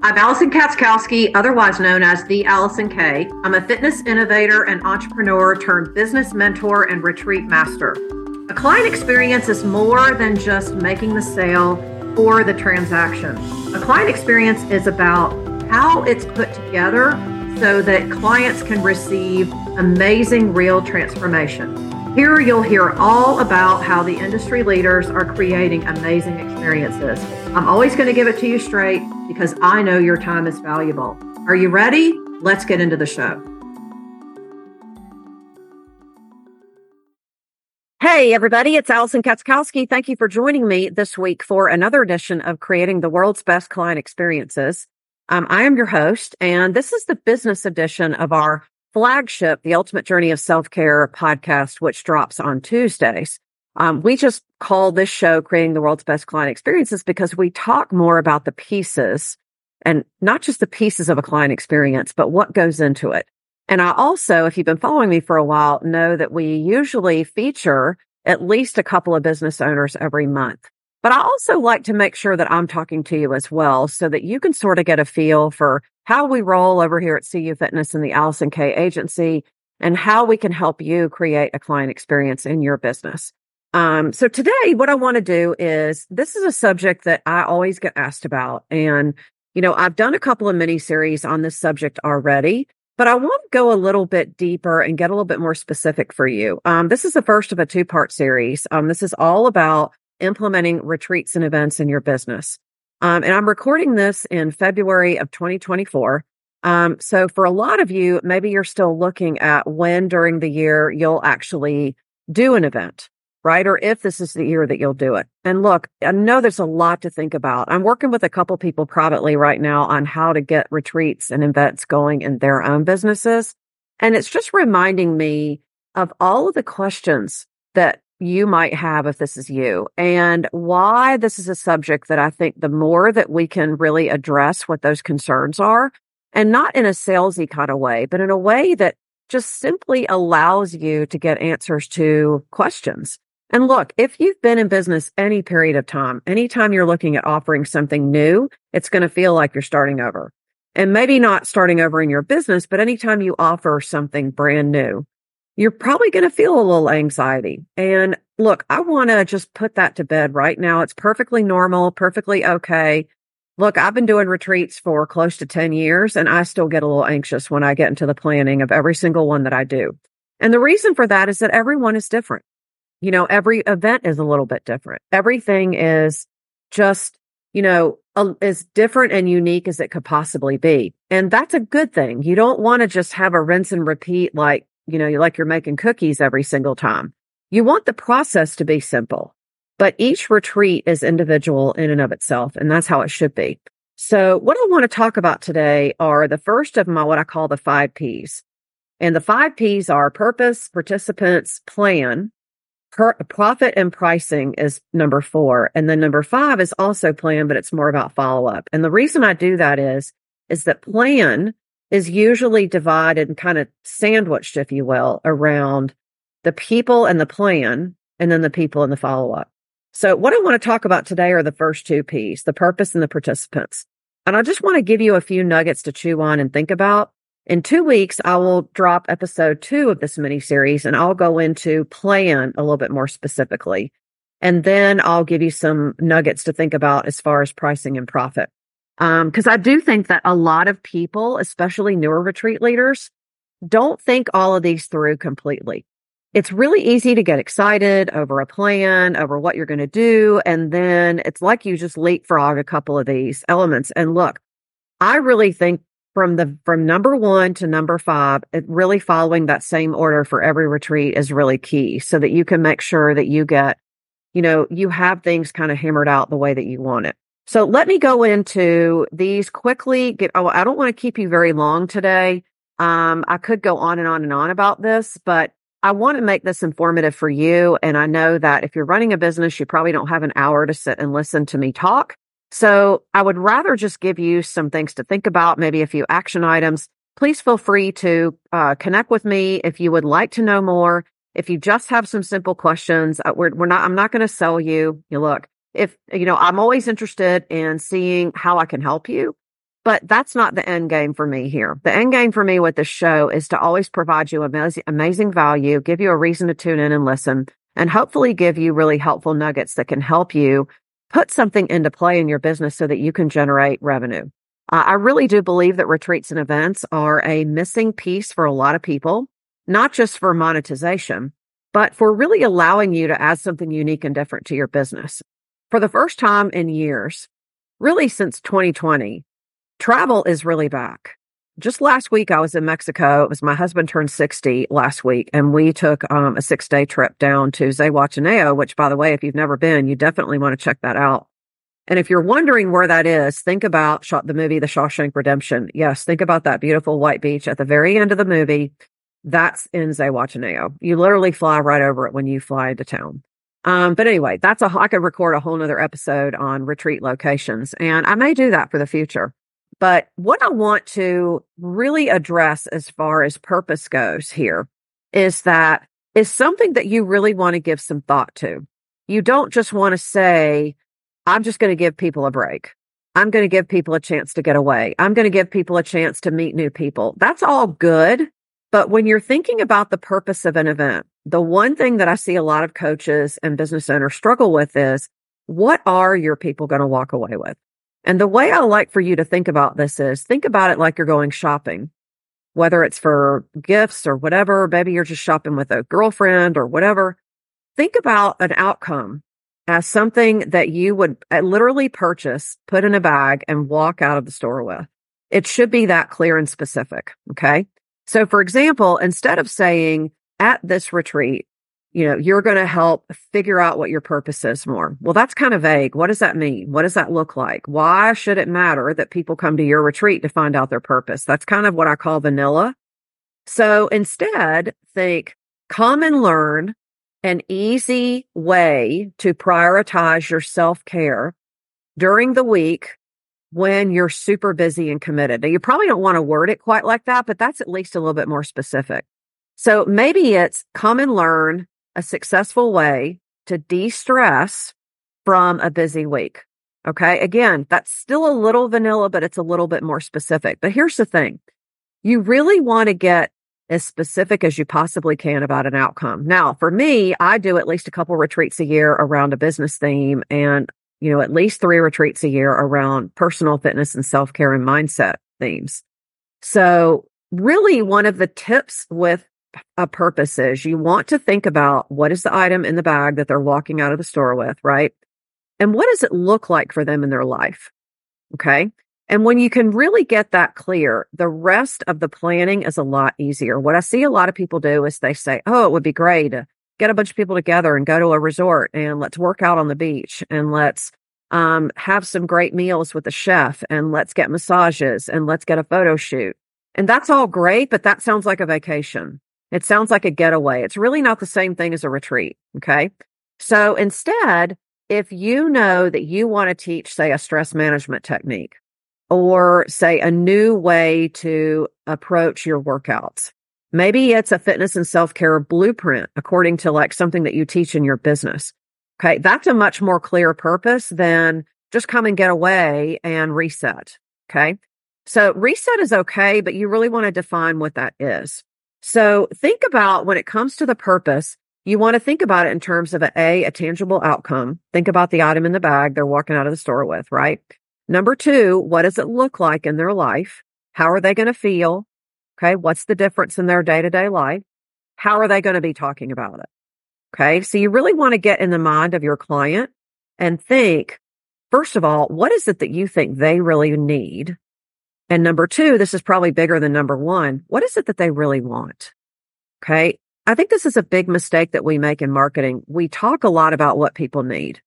I'm Allison Katzkowski, otherwise known as the Allison K. I'm a fitness innovator and entrepreneur turned business mentor and retreat master. A client experience is more than just making the sale or the transaction. A client experience is about how it's put together so that clients can receive amazing real transformation. Here you'll hear all about how the industry leaders are creating amazing experiences. I'm always going to give it to you straight because I know your time is valuable. Are you ready? Let's get into the show. Hey, everybody, it's Allison Katzkowski. Thank you for joining me this week for another edition of Creating the World's Best Client Experiences. Um, I am your host, and this is the business edition of our flagship, The Ultimate Journey of Self Care podcast, which drops on Tuesdays. Um, we just call this show Creating the World's Best Client Experiences because we talk more about the pieces and not just the pieces of a client experience, but what goes into it. And I also, if you've been following me for a while, know that we usually feature at least a couple of business owners every month. But I also like to make sure that I'm talking to you as well so that you can sort of get a feel for how we roll over here at CU Fitness and the Allison K agency and how we can help you create a client experience in your business. Um, so today what I want to do is this is a subject that I always get asked about. And, you know, I've done a couple of mini series on this subject already, but I want to go a little bit deeper and get a little bit more specific for you. Um, this is the first of a two part series. Um, this is all about implementing retreats and events in your business. Um, and I'm recording this in February of 2024. Um, so for a lot of you, maybe you're still looking at when during the year you'll actually do an event, right? Or if this is the year that you'll do it. And look, I know there's a lot to think about. I'm working with a couple people privately right now on how to get retreats and events going in their own businesses. And it's just reminding me of all of the questions that you might have if this is you and why this is a subject that I think the more that we can really address what those concerns are and not in a salesy kind of way, but in a way that just simply allows you to get answers to questions. And look, if you've been in business any period of time, anytime you're looking at offering something new, it's going to feel like you're starting over. And maybe not starting over in your business, but anytime you offer something brand new, you're probably going to feel a little anxiety. And look, I want to just put that to bed right now. It's perfectly normal, perfectly okay. Look, I've been doing retreats for close to 10 years and I still get a little anxious when I get into the planning of every single one that I do. And the reason for that is that everyone is different. You know, every event is a little bit different. Everything is just, you know, as different and unique as it could possibly be. And that's a good thing. You don't want to just have a rinse and repeat like you know, like you're making cookies every single time. You want the process to be simple, but each retreat is individual in and of itself. And that's how it should be. So what I want to talk about today are the first of my, what I call the five P's. And the five P's are purpose, participants, plan, per, profit and pricing is number four. And then number five is also plan, but it's more about follow up. And the reason I do that is, is that plan is usually divided and kind of sandwiched, if you will, around the people and the plan, and then the people and the follow up. So what I want to talk about today are the first two P's, the purpose and the participants. And I just want to give you a few nuggets to chew on and think about. In two weeks, I will drop episode two of this mini series and I'll go into plan a little bit more specifically. And then I'll give you some nuggets to think about as far as pricing and profit. Um, cause I do think that a lot of people, especially newer retreat leaders, don't think all of these through completely. It's really easy to get excited over a plan, over what you're going to do. And then it's like you just leapfrog a couple of these elements. And look, I really think from the, from number one to number five, really following that same order for every retreat is really key so that you can make sure that you get, you know, you have things kind of hammered out the way that you want it. So let me go into these quickly. Get, oh, I don't want to keep you very long today. Um, I could go on and on and on about this, but I want to make this informative for you. And I know that if you're running a business, you probably don't have an hour to sit and listen to me talk. So I would rather just give you some things to think about, maybe a few action items. Please feel free to uh, connect with me if you would like to know more. If you just have some simple questions, uh, we're, we're not, I'm not going to sell you. You look, if, you know, I'm always interested in seeing how I can help you. But that's not the end game for me here. The end game for me with this show is to always provide you amazing, amazing value, give you a reason to tune in and listen, and hopefully give you really helpful nuggets that can help you put something into play in your business so that you can generate revenue. I really do believe that retreats and events are a missing piece for a lot of people, not just for monetization, but for really allowing you to add something unique and different to your business. For the first time in years, really since 2020, travel is really back. Just last week, I was in Mexico. It was my husband turned 60 last week, and we took um, a six day trip down to Zihuatanejo, which, by the way, if you've never been, you definitely want to check that out. And if you're wondering where that is, think about shot the movie The Shawshank Redemption. Yes, think about that beautiful white beach at the very end of the movie. That's in Zihuatanejo. You literally fly right over it when you fly into town. Um, but anyway, that's a, I could record a whole nother episode on retreat locations and I may do that for the future. But what I want to really address as far as purpose goes here is that is something that you really want to give some thought to. You don't just want to say, I'm just going to give people a break. I'm going to give people a chance to get away. I'm going to give people a chance to meet new people. That's all good. But when you're thinking about the purpose of an event, the one thing that I see a lot of coaches and business owners struggle with is what are your people going to walk away with? And the way I like for you to think about this is think about it like you're going shopping, whether it's for gifts or whatever. Maybe you're just shopping with a girlfriend or whatever. Think about an outcome as something that you would uh, literally purchase, put in a bag and walk out of the store with. It should be that clear and specific. Okay. So for example, instead of saying at this retreat, you know, you're going to help figure out what your purpose is more. Well, that's kind of vague. What does that mean? What does that look like? Why should it matter that people come to your retreat to find out their purpose? That's kind of what I call vanilla. So instead, think come and learn an easy way to prioritize your self care during the week when you're super busy and committed. Now, you probably don't want to word it quite like that, but that's at least a little bit more specific. So maybe it's come and learn a successful way to de stress from a busy week. Okay. Again, that's still a little vanilla, but it's a little bit more specific. But here's the thing you really want to get as specific as you possibly can about an outcome. Now, for me, I do at least a couple retreats a year around a business theme and, you know, at least three retreats a year around personal fitness and self care and mindset themes. So really one of the tips with a purpose is you want to think about what is the item in the bag that they're walking out of the store with, right? And what does it look like for them in their life? Okay. And when you can really get that clear, the rest of the planning is a lot easier. What I see a lot of people do is they say, Oh, it would be great to get a bunch of people together and go to a resort and let's work out on the beach and let's um, have some great meals with the chef and let's get massages and let's get a photo shoot. And that's all great, but that sounds like a vacation. It sounds like a getaway. It's really not the same thing as a retreat. Okay. So instead, if you know that you want to teach, say, a stress management technique, or say a new way to approach your workouts. Maybe it's a fitness and self care blueprint according to like something that you teach in your business. Okay. That's a much more clear purpose than just come and get away and reset. Okay. So reset is okay, but you really want to define what that is. So think about when it comes to the purpose, you want to think about it in terms of a, a, a tangible outcome. Think about the item in the bag they're walking out of the store with, right? Number two, what does it look like in their life? How are they going to feel? Okay. What's the difference in their day to day life? How are they going to be talking about it? Okay. So you really want to get in the mind of your client and think, first of all, what is it that you think they really need? And number two, this is probably bigger than number one. What is it that they really want? Okay. I think this is a big mistake that we make in marketing. We talk a lot about what people need.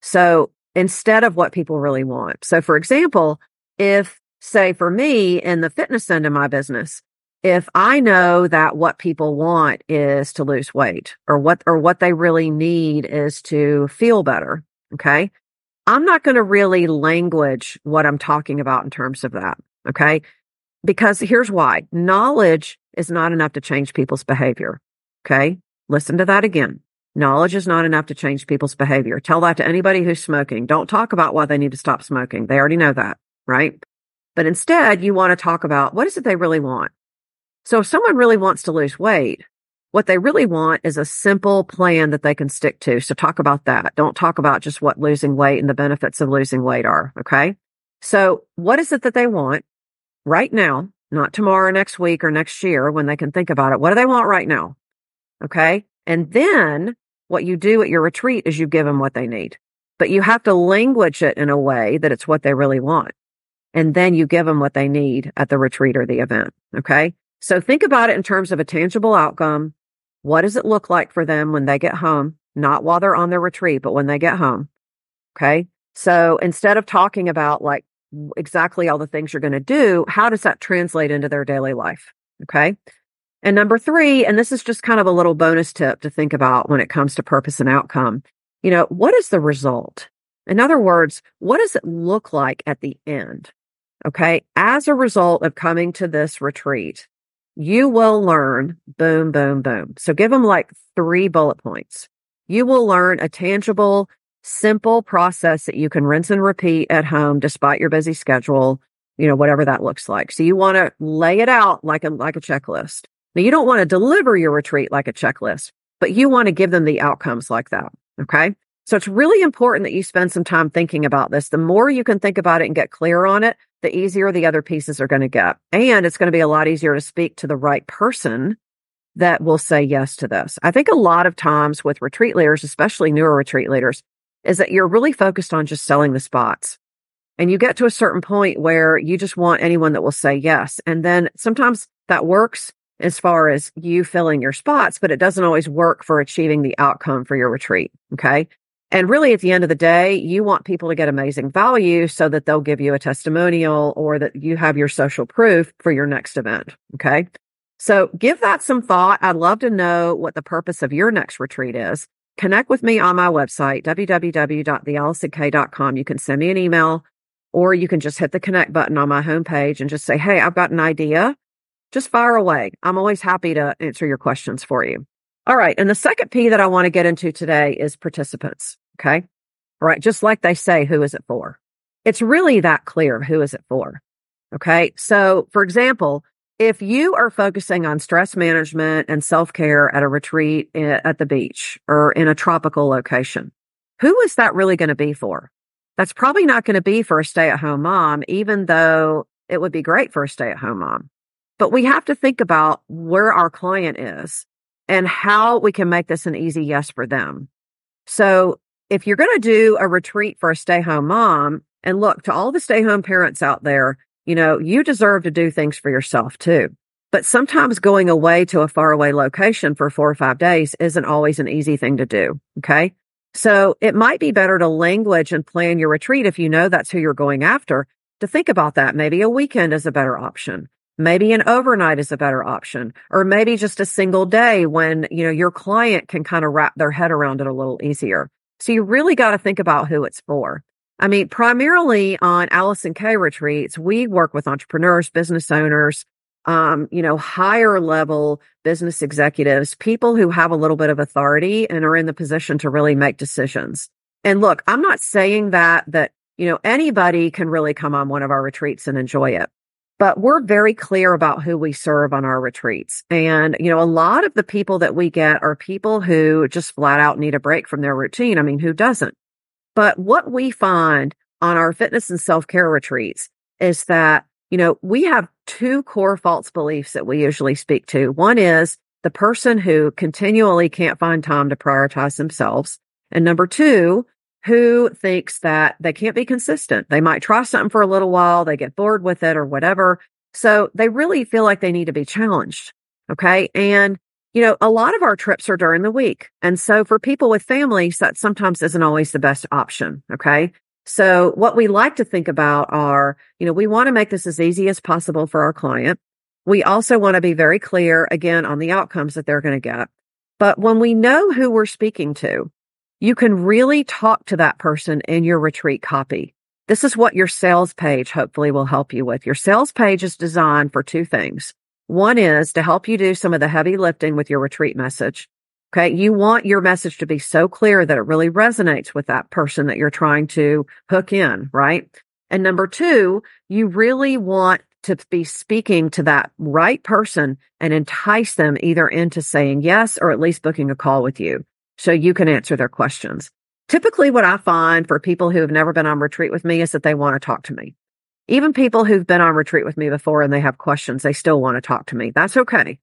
So instead of what people really want. So for example, if say for me in the fitness end of my business, if I know that what people want is to lose weight or what, or what they really need is to feel better. Okay. I'm not going to really language what I'm talking about in terms of that. Okay. Because here's why knowledge is not enough to change people's behavior. Okay. Listen to that again. Knowledge is not enough to change people's behavior. Tell that to anybody who's smoking. Don't talk about why they need to stop smoking. They already know that, right? But instead, you want to talk about what is it they really want? So if someone really wants to lose weight, what they really want is a simple plan that they can stick to. So talk about that. Don't talk about just what losing weight and the benefits of losing weight are. Okay. So what is it that they want right now? Not tomorrow, next week or next year when they can think about it. What do they want right now? Okay. And then what you do at your retreat is you give them what they need, but you have to language it in a way that it's what they really want. And then you give them what they need at the retreat or the event. Okay. So think about it in terms of a tangible outcome. What does it look like for them when they get home? Not while they're on their retreat, but when they get home. Okay. So instead of talking about like exactly all the things you're going to do, how does that translate into their daily life? Okay. And number three, and this is just kind of a little bonus tip to think about when it comes to purpose and outcome. You know, what is the result? In other words, what does it look like at the end? Okay. As a result of coming to this retreat, you will learn boom, boom, boom. So give them like three bullet points. You will learn a tangible, simple process that you can rinse and repeat at home despite your busy schedule, you know, whatever that looks like. So you want to lay it out like a, like a checklist. Now you don't want to deliver your retreat like a checklist, but you want to give them the outcomes like that. Okay. So it's really important that you spend some time thinking about this. The more you can think about it and get clear on it, the easier the other pieces are going to get. And it's going to be a lot easier to speak to the right person that will say yes to this. I think a lot of times with retreat leaders, especially newer retreat leaders, is that you're really focused on just selling the spots. And you get to a certain point where you just want anyone that will say yes. And then sometimes that works as far as you filling your spots, but it doesn't always work for achieving the outcome for your retreat. Okay. And really, at the end of the day, you want people to get amazing value so that they'll give you a testimonial or that you have your social proof for your next event. Okay. So give that some thought. I'd love to know what the purpose of your next retreat is. Connect with me on my website, www.theallisonk.com. You can send me an email or you can just hit the connect button on my homepage and just say, Hey, I've got an idea. Just fire away. I'm always happy to answer your questions for you. All right. And the second P that I want to get into today is participants. Okay. All right. Just like they say, who is it for? It's really that clear. Who is it for? Okay. So for example, if you are focusing on stress management and self care at a retreat eh, at the beach or in a tropical location, who is that really going to be for? That's probably not going to be for a stay at home mom, even though it would be great for a stay at home mom. But we have to think about where our client is and how we can make this an easy yes for them. So if you're going to do a retreat for a stay home mom and look to all the stay home parents out there, you know, you deserve to do things for yourself too. But sometimes going away to a faraway location for four or five days isn't always an easy thing to do. Okay. So it might be better to language and plan your retreat if you know that's who you're going after to think about that. Maybe a weekend is a better option. Maybe an overnight is a better option, or maybe just a single day when, you know, your client can kind of wrap their head around it a little easier. So you really got to think about who it's for. I mean, primarily on Allison K retreats, we work with entrepreneurs, business owners, um, you know, higher level business executives, people who have a little bit of authority and are in the position to really make decisions. And look, I'm not saying that, that, you know, anybody can really come on one of our retreats and enjoy it but we're very clear about who we serve on our retreats. And, you know, a lot of the people that we get are people who just flat out need a break from their routine. I mean, who doesn't? But what we find on our fitness and self care retreats is that, you know, we have two core false beliefs that we usually speak to. One is the person who continually can't find time to prioritize themselves. And number two, who thinks that they can't be consistent. They might try something for a little while, they get bored with it or whatever. So they really feel like they need to be challenged. Okay. And, you know, a lot of our trips are during the week. And so for people with families, that sometimes isn't always the best option. Okay. So what we like to think about are, you know, we want to make this as easy as possible for our client. We also want to be very clear again on the outcomes that they're going to get. But when we know who we're speaking to, you can really talk to that person in your retreat copy. This is what your sales page hopefully will help you with. Your sales page is designed for two things. One is to help you do some of the heavy lifting with your retreat message. Okay. You want your message to be so clear that it really resonates with that person that you're trying to hook in, right? And number two, you really want to be speaking to that right person and entice them either into saying yes or at least booking a call with you so you can answer their questions. Typically, what I find for people who have never been on retreat with me is that they want to talk to me. Even people who've been on retreat with me before and they have questions, they still want to talk to me. That's okay.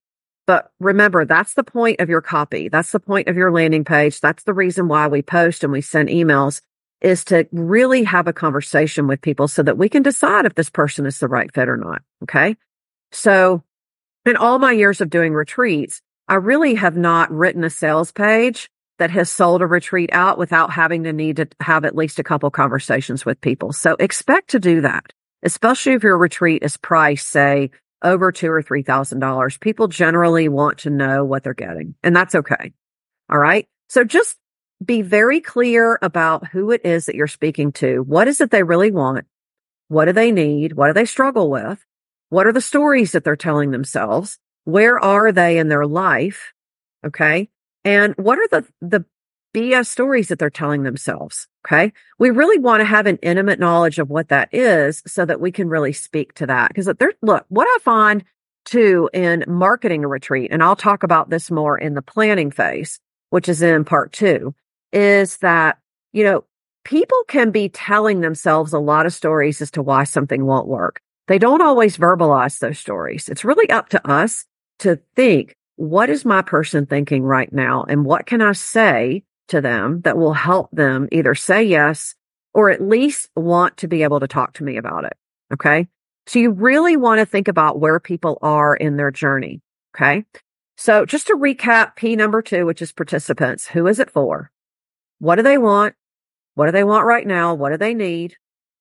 But remember, that's the point of your copy. That's the point of your landing page. That's the reason why we post and we send emails is to really have a conversation with people so that we can decide if this person is the right fit or not. Okay. So in all my years of doing retreats, I really have not written a sales page that has sold a retreat out without having to need to have at least a couple conversations with people. So expect to do that, especially if your retreat is priced, say, over two or three thousand dollars. People generally want to know what they're getting, and that's okay. All right. So just be very clear about who it is that you're speaking to. What is it they really want? What do they need? What do they struggle with? What are the stories that they're telling themselves? Where are they in their life? Okay. And what are the, the BS stories that they're telling themselves? Okay. We really want to have an intimate knowledge of what that is so that we can really speak to that. Cause there, look, what I find too in marketing a retreat, and I'll talk about this more in the planning phase, which is in part two, is that, you know, people can be telling themselves a lot of stories as to why something won't work. They don't always verbalize those stories. It's really up to us to think, what is my person thinking right now? And what can I say to them that will help them either say yes or at least want to be able to talk to me about it? Okay. So you really want to think about where people are in their journey. Okay. So just to recap P number two, which is participants, who is it for? What do they want? What do they want right now? What do they need?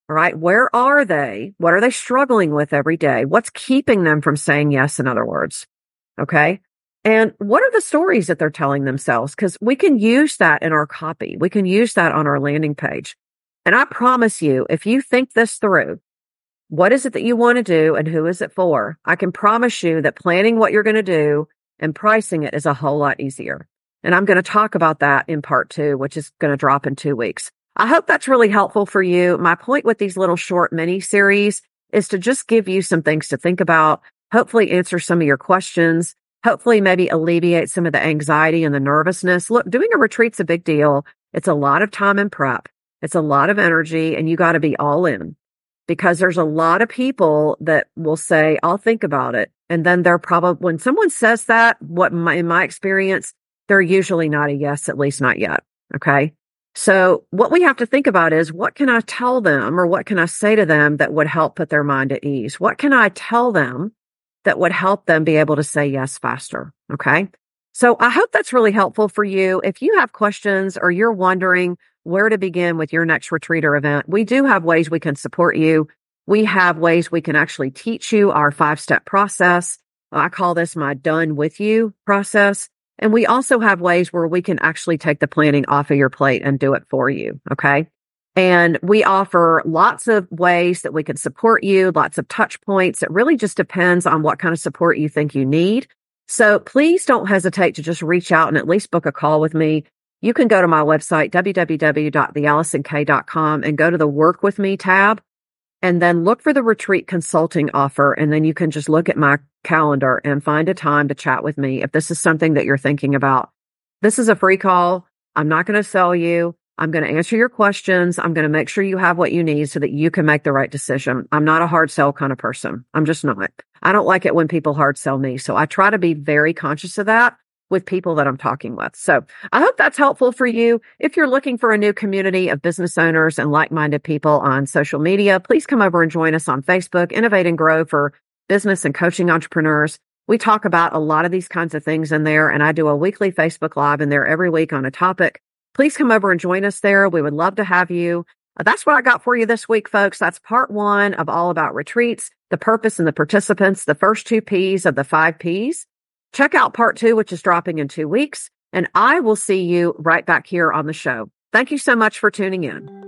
All right. Where are they? What are they struggling with every day? What's keeping them from saying yes, in other words? Okay. And what are the stories that they're telling themselves? Because we can use that in our copy. We can use that on our landing page. And I promise you, if you think this through, what is it that you want to do and who is it for? I can promise you that planning what you're going to do and pricing it is a whole lot easier. And I'm going to talk about that in part two, which is going to drop in two weeks. I hope that's really helpful for you. My point with these little short mini series is to just give you some things to think about, hopefully answer some of your questions, hopefully maybe alleviate some of the anxiety and the nervousness. Look, doing a retreat's a big deal. It's a lot of time and prep. It's a lot of energy and you got to be all in because there's a lot of people that will say, I'll think about it. And then they're probably, when someone says that, what my, in my experience, they're usually not a yes, at least not yet. Okay. So what we have to think about is what can I tell them or what can I say to them that would help put their mind at ease? What can I tell them that would help them be able to say yes faster? Okay. So I hope that's really helpful for you. If you have questions or you're wondering where to begin with your next retreat or event, we do have ways we can support you. We have ways we can actually teach you our five step process. I call this my done with you process. And we also have ways where we can actually take the planning off of your plate and do it for you. Okay. And we offer lots of ways that we can support you, lots of touch points. It really just depends on what kind of support you think you need. So please don't hesitate to just reach out and at least book a call with me. You can go to my website, www.theallisonk.com and go to the work with me tab and then look for the retreat consulting offer. And then you can just look at my calendar and find a time to chat with me if this is something that you're thinking about. This is a free call. I'm not going to sell you. I'm going to answer your questions. I'm going to make sure you have what you need so that you can make the right decision. I'm not a hard sell kind of person. I'm just not. I don't like it when people hard sell me. So I try to be very conscious of that with people that I'm talking with. So I hope that's helpful for you. If you're looking for a new community of business owners and like-minded people on social media, please come over and join us on Facebook, Innovate and Grow for business and coaching entrepreneurs. We talk about a lot of these kinds of things in there and I do a weekly Facebook live in there every week on a topic. Please come over and join us there. We would love to have you. Uh, that's what I got for you this week, folks. That's part one of all about retreats, the purpose and the participants, the first two P's of the five P's. Check out part two, which is dropping in two weeks, and I will see you right back here on the show. Thank you so much for tuning in.